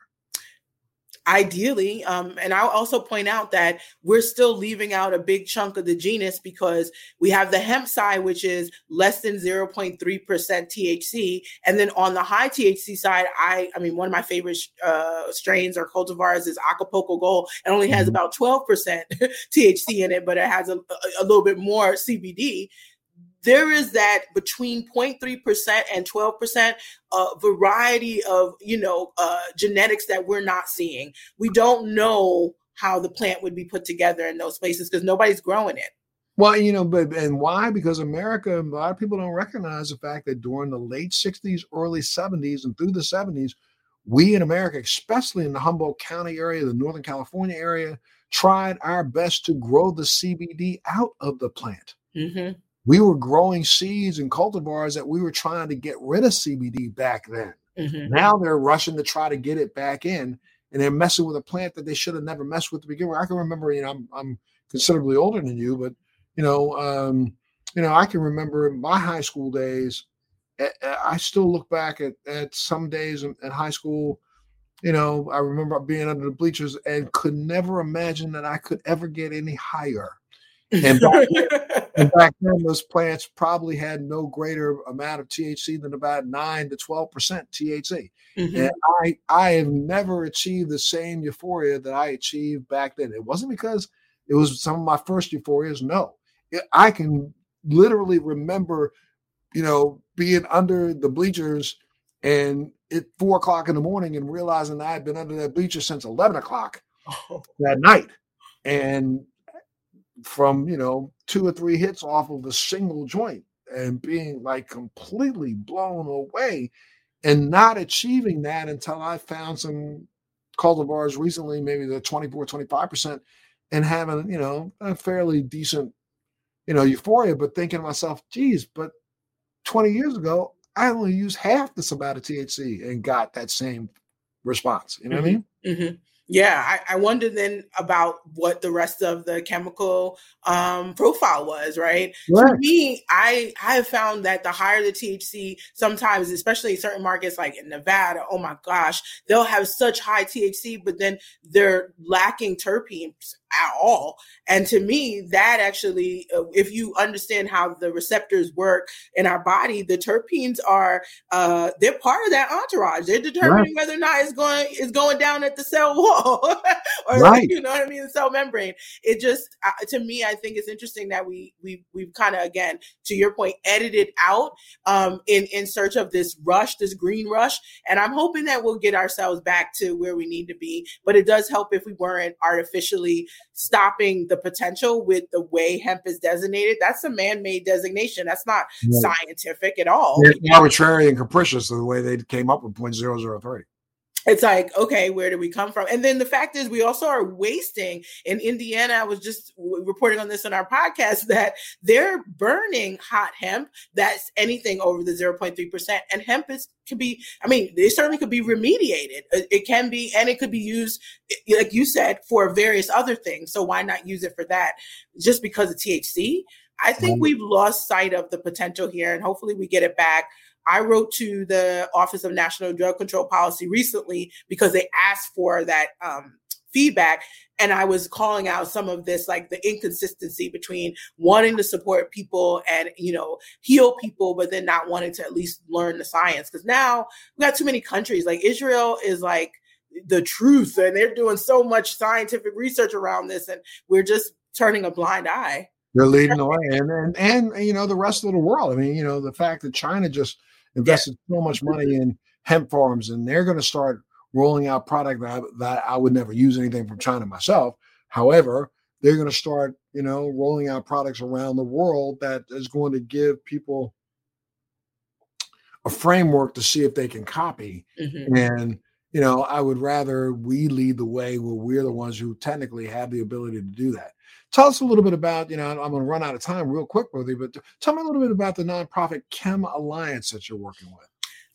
Ideally um, and i'll also point out that we're still leaving out a big chunk of the genus because we have the hemp side which is less than 0.3% thc and then on the high thc side i i mean one of my favorite uh, strains or cultivars is acapulco gold. It only has mm-hmm. about 12% [laughs] thc in it but it has a, a little bit more cbd there is that between 0.3% and 12% uh, variety of you know uh, genetics that we're not seeing we don't know how the plant would be put together in those places because nobody's growing it well, you know, but and why? Because America, a lot of people don't recognize the fact that during the late 60s, early 70s, and through the 70s, we in America, especially in the Humboldt County area, the Northern California area, tried our best to grow the CBD out of the plant. Mm-hmm we were growing seeds and cultivars that we were trying to get rid of CBD back then. Mm-hmm. Now they're rushing to try to get it back in, and they're messing with a plant that they should have never messed with to begin with. I can remember, you know, I'm, I'm considerably older than you, but you know, um, you know, I can remember in my high school days. I still look back at, at some days in, in high school. You know, I remember being under the bleachers and could never imagine that I could ever get any higher. And [laughs] back, and back then, those plants probably had no greater amount of THC than about nine to twelve percent THC. Mm-hmm. And I, I have never achieved the same euphoria that I achieved back then. It wasn't because it was some of my first euphorias. No, it, I can literally remember, you know, being under the bleachers and at four o'clock in the morning and realizing I had been under that bleacher since eleven o'clock [laughs] oh. that night, and from you know two or three hits off of a single joint and being like completely blown away and not achieving that until I found some cultivars recently, maybe the 24, 25%, and having, you know, a fairly decent, you know, euphoria, but thinking to myself, geez, but 20 years ago, I only used half this amount of THC and got that same response. You know mm-hmm. what I mm-hmm. mean? Mm-hmm yeah, I, I wonder then about what the rest of the chemical um, profile was, right? right? For me, I I have found that the higher the THC, sometimes, especially in certain markets like in Nevada, oh my gosh, they'll have such high THC, but then they're lacking terpenes at all. And to me, that actually, uh, if you understand how the receptors work in our body, the terpenes are uh, they're part of that entourage. They're determining right. whether or not it's going is going down at the cell wall, [laughs] or right. you know what I mean, the cell membrane. It just uh, to me, I think it's interesting that we we we've kind of again to your point edited out um, in in search of this rush, this green rush, and I'm hoping that we'll get ourselves back to where we need to be. But it does help if we weren't artificially stopping the potential with the way hemp is designated. That's a man-made designation. That's not scientific at all. It's arbitrary and capricious the way they came up with 0.003 it's like okay where do we come from? And then the fact is we also are wasting in indiana i was just reporting on this on our podcast [laughs] that they're burning hot hemp that's anything over the 0.3% and hemp is can be i mean it certainly could be remediated. It can be and it could be used like you said for various other things so why not use it for that? Just because of thc i think we've lost sight of the potential here and hopefully we get it back I wrote to the Office of National Drug Control Policy recently because they asked for that um, feedback. And I was calling out some of this, like the inconsistency between wanting to support people and, you know, heal people, but then not wanting to at least learn the science. Because now we got too many countries. Like Israel is like the truth, and they're doing so much scientific research around this, and we're just turning a blind eye. They're leading the way, and and and you know the rest of the world. I mean, you know, the fact that China just invested so much money in hemp farms and they're going to start rolling out product that I, that I would never use anything from China myself. However, they're going to start, you know, rolling out products around the world that is going to give people a framework to see if they can copy. Mm-hmm. And you know, I would rather we lead the way where we're the ones who technically have the ability to do that. Tell us a little bit about, you know, I'm going to run out of time real quick with you, but tell me a little bit about the nonprofit Chem Alliance that you're working with.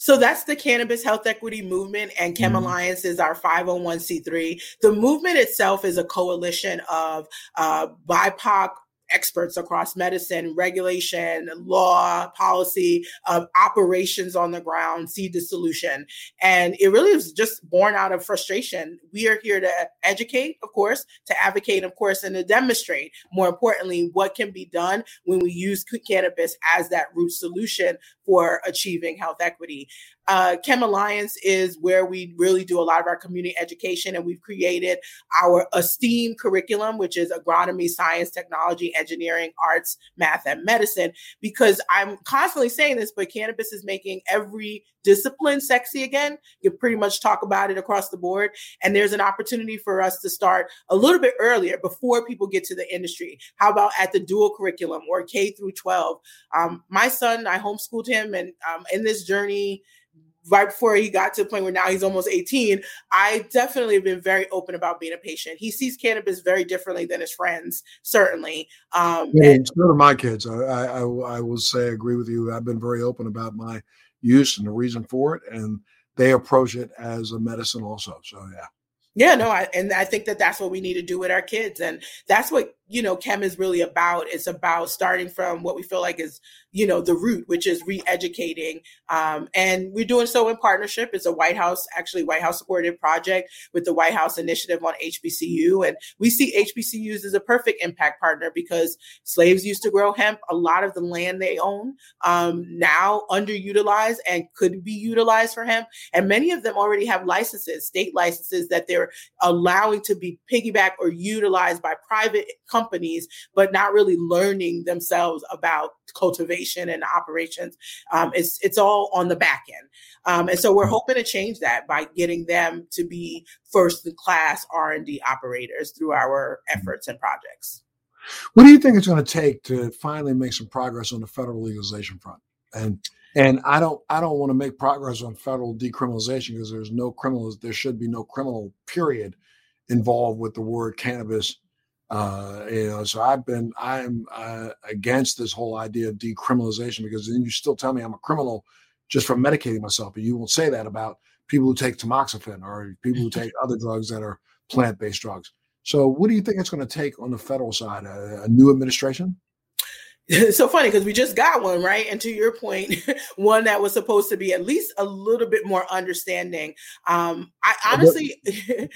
So that's the cannabis health equity movement, and Chem mm-hmm. Alliance is our 501c3. The movement itself is a coalition of uh, BIPOC experts across medicine, regulation, law, policy, uh, operations on the ground, see the solution. And it really was just born out of frustration. We are here to educate, of course, to advocate, of course, and to demonstrate, more importantly, what can be done when we use cannabis as that root solution for achieving health equity. Uh, Chem Alliance is where we really do a lot of our community education, and we've created our esteemed curriculum, which is agronomy, science, technology, engineering, arts, math, and medicine. Because I'm constantly saying this, but cannabis is making every discipline sexy again. You pretty much talk about it across the board, and there's an opportunity for us to start a little bit earlier before people get to the industry. How about at the dual curriculum or K through 12? Um, my son, I homeschooled him, and um, in this journey right before he got to the point where now he's almost 18, I definitely have been very open about being a patient. He sees cannabis very differently than his friends, certainly. Um, yeah, and- so do my kids. I, I, I will say, I agree with you. I've been very open about my use and the reason for it, and they approach it as a medicine also. So, yeah. Yeah, no, I, and I think that that's what we need to do with our kids, and that's what you know chem is really about it's about starting from what we feel like is you know the root which is re-educating um, and we're doing so in partnership. It's a white house actually white house supported project with the white house initiative on hbcu and we see hbcus as a perfect impact partner because slaves used to grow hemp a lot of the land they own um, now underutilized and could be utilized for hemp and many of them already have licenses state licenses that they're allowing to be piggyback or utilized by private companies, but not really learning themselves about cultivation and operations. Um, it's it's all on the back end, um, and so we're mm-hmm. hoping to change that by getting them to be first in class R and D operators through our efforts and projects. What do you think it's going to take to finally make some progress on the federal legalization front? And and I don't I don't want to make progress on federal decriminalization because there's no criminal there should be no criminal period involved with the word cannabis uh, you know, so I've been I'm uh, against this whole idea of decriminalization because then you still tell me I'm a criminal just from medicating myself, but you won't say that about people who take tamoxifen or people who take other drugs that are plant-based drugs. So, what do you think it's going to take on the federal side? a, a new administration? It's [laughs] so funny because we just got one right? And to your point [laughs] one that was supposed to be at least a little bit more understanding. Um i honestly [laughs]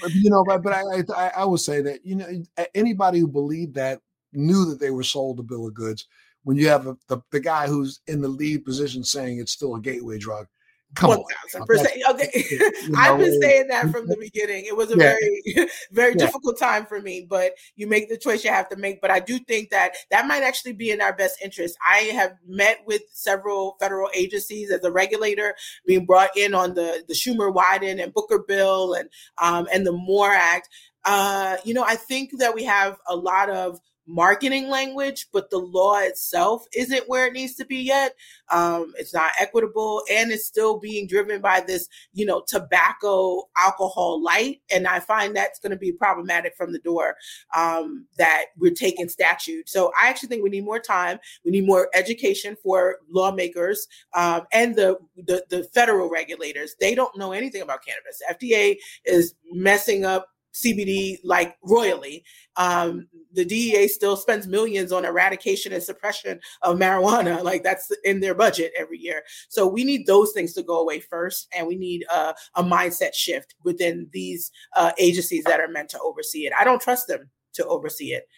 but, you know but, but I, I i would say that you know anybody who believed that knew that they were sold a bill of goods when you have a, the, the guy who's in the lead position saying it's still a gateway drug Come 1000 percent. Okay. You know, [laughs] I've been saying that from the beginning. It was a yeah. very, [laughs] very yeah. difficult time for me, but you make the choice you have to make. But I do think that that might actually be in our best interest. I have met with several federal agencies as a regulator being brought in on the, the Schumer Wyden and Booker bill and, um, and the MORE Act. Uh, you know, I think that we have a lot of marketing language, but the law itself isn't where it needs to be yet. Um, it's not equitable and it's still being driven by this, you know, tobacco alcohol light. And I find that's going to be problematic from the door um, that we're taking statute. So I actually think we need more time. We need more education for lawmakers um, and the, the, the federal regulators. They don't know anything about cannabis. FDA is messing up CBD like royally. Um, the DEA still spends millions on eradication and suppression of marijuana. [laughs] Like that's in their budget every year. So we need those things to go away first, and we need a, a mindset shift within these uh, agencies that are meant to oversee it. I don't trust them to oversee it.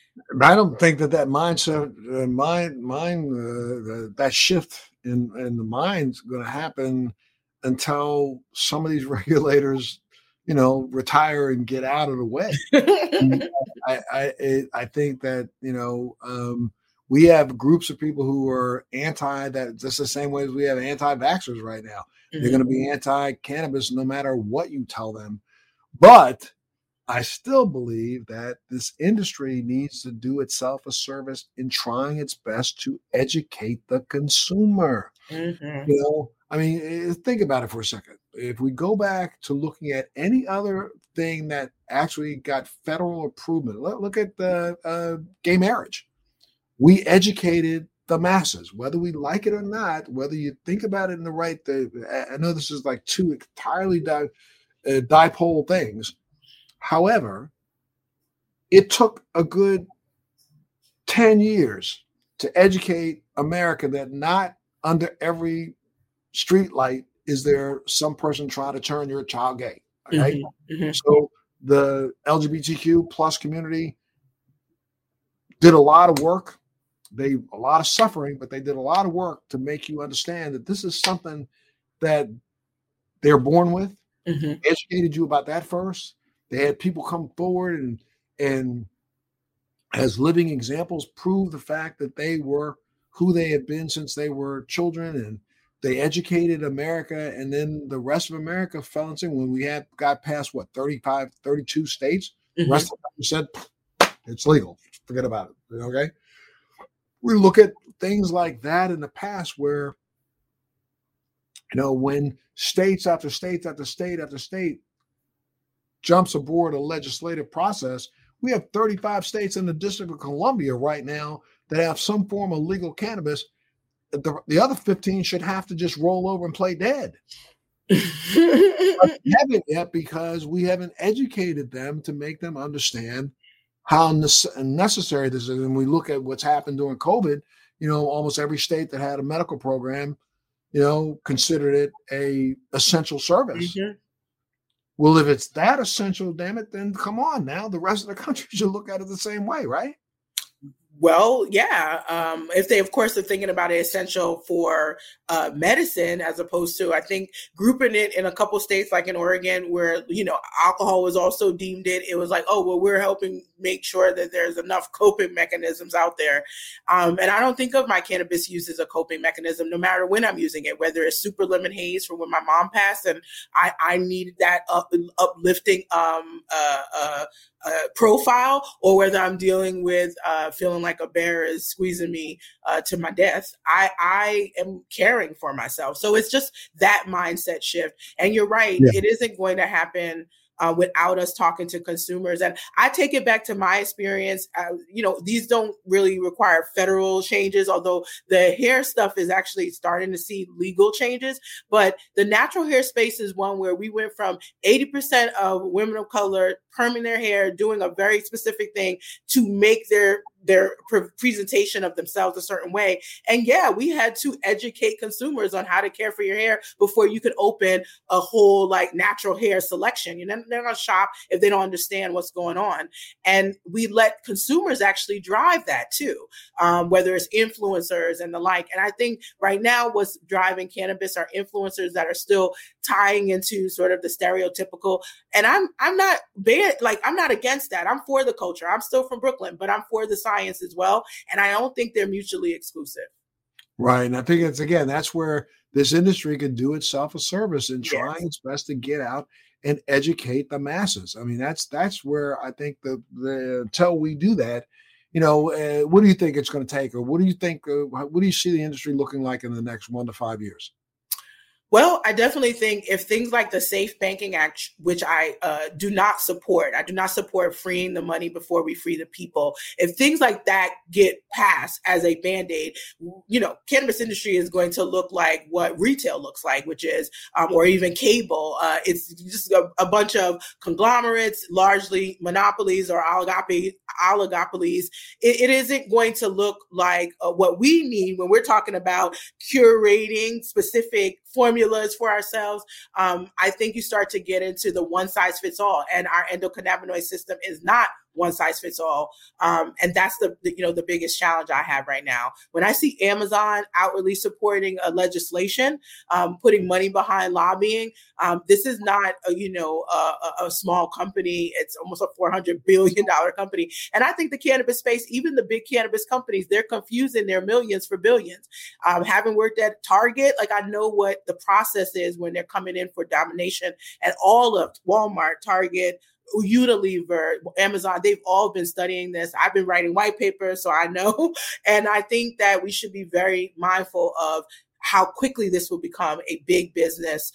I don't think that that mindset, uh, mind, mind, uh, that shift in in the mind's going to happen until some of these [laughs] regulators you know, retire and get out of the way. [laughs] I, I, I think that you know um, We have groups of people who are anti that just the same way as we have anti-vaxxers right now. Mm-hmm. They're going to be anti-cannabis no matter what you tell them. But I still believe that this industry needs to do itself a service in trying its best to educate the consumer. Mm-hmm. You know, I mean, think about it for a second. If we go back to looking at any other thing that actually got federal approval, look at the uh, gay marriage. We educated the masses, whether we like it or not, whether you think about it in the right. I know this is like two entirely di- uh, dipole things. However, it took a good 10 years to educate America that not under every street light is there some person trying to turn your child gay. Right. Mm-hmm, mm-hmm. So the LGBTQ plus community did a lot of work. They a lot of suffering, but they did a lot of work to make you understand that this is something that they're born with. Mm-hmm. Educated you about that first. They had people come forward and and as living examples prove the fact that they were who they had been since they were children and they educated America and then the rest of America fell into when we had got past what 35, 32 states, mm-hmm. rest of them said it's legal. Forget about it. Okay. We look at things like that in the past where you know when states after states after state after state jumps aboard a legislative process, we have 35 states in the District of Columbia right now that have some form of legal cannabis the, the other 15 should have to just roll over and play dead. [laughs] haven't yet because we haven't educated them to make them understand how necessary this is. And we look at what's happened during COVID, you know, almost every state that had a medical program, you know, considered it a essential service. Mm-hmm. Well, if it's that essential, damn it, then come on now. The rest of the country [laughs] should look at it the same way, right? Well, yeah. Um, if they, of course, are thinking about it essential for uh, medicine, as opposed to, I think, grouping it in a couple states, like in Oregon, where you know alcohol was also deemed it. It was like, oh, well, we're helping make sure that there's enough coping mechanisms out there. Um, and I don't think of my cannabis use as a coping mechanism, no matter when I'm using it. Whether it's super lemon haze for when my mom passed, and I, I needed that up, uplifting um, uh, uh, uh, profile or whether I'm dealing with uh, feeling like a bear is squeezing me uh, to my death, I, I am caring for myself. So it's just that mindset shift. And you're right, yeah. it isn't going to happen uh, without us talking to consumers. And I take it back to my experience. Uh, you know, these don't really require federal changes, although the hair stuff is actually starting to see legal changes. But the natural hair space is one where we went from 80% of women of color perming their hair, doing a very specific thing to make their their pre- presentation of themselves a certain way. And yeah, we had to educate consumers on how to care for your hair before you could open a whole like natural hair selection. You know, they're gonna shop if they don't understand what's going on. And we let consumers actually drive that too, um, whether it's influencers and the like. And I think right now what's driving cannabis are influencers that are still tying into sort of the stereotypical. And I'm I'm not bad, like I'm not against that. I'm for the culture. I'm still from Brooklyn, but I'm for the science as well. And I don't think they're mutually exclusive. Right. And I think it's again, that's where this industry can do itself a service in trying yes. its best to get out and educate the masses. I mean, that's that's where I think the the until we do that, you know, uh, what do you think it's going to take, or what do you think? Uh, what do you see the industry looking like in the next one to five years? Well, I definitely think if things like the Safe Banking Act, which I uh, do not support, I do not support freeing the money before we free the people. If things like that get passed as a band aid, you know, cannabis industry is going to look like what retail looks like, which is, um, or even cable. Uh, it's just a, a, bunch of conglomerates, largely monopolies or oligopolies. It, it isn't going to look like uh, what we need when we're talking about curating specific formulas for ourselves, um, I think you start to get into the one size fits all. And our endocannabinoid system is not one size fits all. Um, and that's the, the, you know the biggest challenge I have right now. When I see Amazon outwardly supporting a legislation, um, putting money behind lobbying, um, this is not a, you know a, a, small company. It's almost a four hundred billion dollar [laughs] company, and I think the cannabis space, even the big cannabis companies, they're confusing their millions for billions. Um, having worked at Target, like I know what the process is when they're coming in for domination, and all of Walmart, Target, Unilever, Amazon, they've all been studying this. I've been writing white papers, so I know. [laughs] And I think that we should be very mindful of how quickly this will become a big business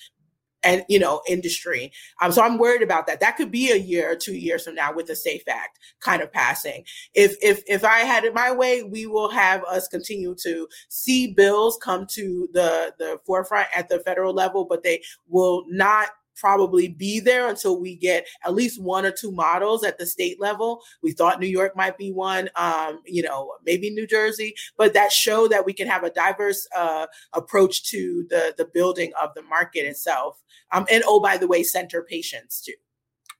and you know industry um, so i'm worried about that that could be a year or two years from now with the safe act kind of passing if if if i had it my way we will have us continue to see bills come to the the forefront at the federal level but they will not probably be there until we get at least one or two models at the state level. We thought New York might be one, um, you know, maybe New Jersey, but that show that we can have a diverse uh, approach to the the building of the market itself. Um, and oh, by the way, center patients too.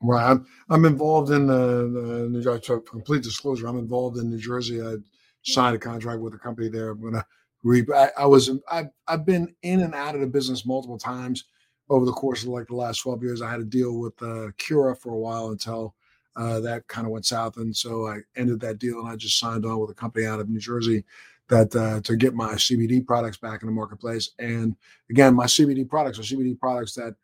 Right. I'm, I'm involved in the, New Jersey, complete disclosure, I'm involved in New Jersey. I signed a contract with a company there. When I, I was, I've, I've been in and out of the business multiple times over the course of like the last 12 years. I had to deal with uh, Cura for a while until uh, that kind of went south. And so I ended that deal and I just signed on with a company out of New Jersey that uh, to get my CBD products back in the marketplace. And again, my CBD products are CBD products that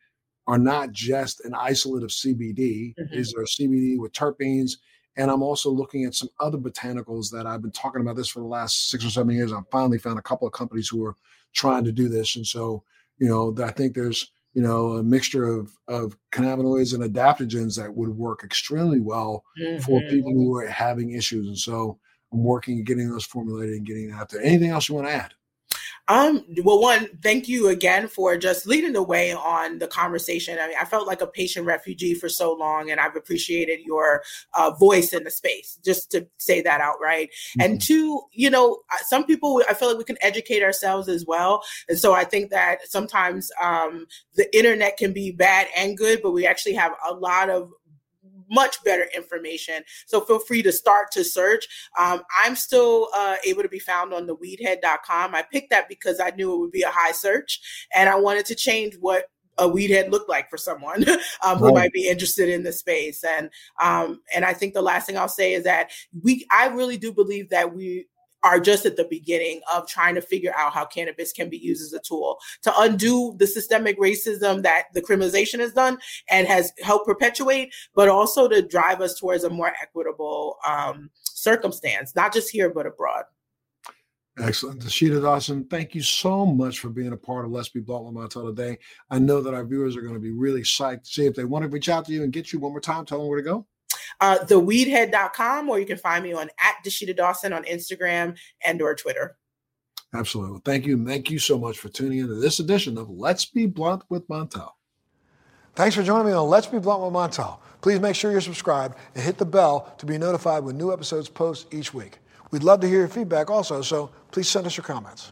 are not just an isolate of CBD. Mm-hmm. These are CBD with terpenes. And I'm also looking at some other botanicals that I've been talking about this for the last six or seven years. I finally found a couple of companies who are trying to do this. And so, you know, I think there's you know, a mixture of of cannabinoids and adaptogens that would work extremely well mm-hmm. for people who are having issues. And so I'm working at getting those formulated and getting out there. Anything else you want to add? Um, well, one, thank you again for just leading the way on the conversation. I mean, I felt like a patient refugee for so long, and I've appreciated your uh, voice in the space, just to say that outright. Mm-hmm. And two, you know, some people, I feel like we can educate ourselves as well. And so I think that sometimes um, the internet can be bad and good, but we actually have a lot of much better information. So feel free to start to search. Um, I'm still uh, able to be found on the weedhead.com. I picked that because I knew it would be a high search and I wanted to change what a weed head look like for someone [laughs] um, who right. might be interested in the space and um, and i think the last thing i'll say is that we i really do believe that we are just at the beginning of trying to figure out how cannabis can be used as a tool to undo the systemic racism that the criminalization has done and has helped perpetuate, but also to drive us towards a more equitable um, circumstance, not just here, but abroad. Excellent. Dasheeda Dawson, thank you so much for being a part of Let's Be Blunt with today. I know that our viewers are going to be really psyched to see if they want to reach out to you and get you one more time. Tell them where to go uh, theweedhead.com, or you can find me on at Dasheeda Dawson on Instagram and or Twitter. Absolutely. Thank you. Thank you so much for tuning into this edition of Let's Be Blunt with Montel. Thanks for joining me on Let's Be Blunt with Montel. Please make sure you're subscribed and hit the bell to be notified when new episodes post each week. We'd love to hear your feedback also, so please send us your comments.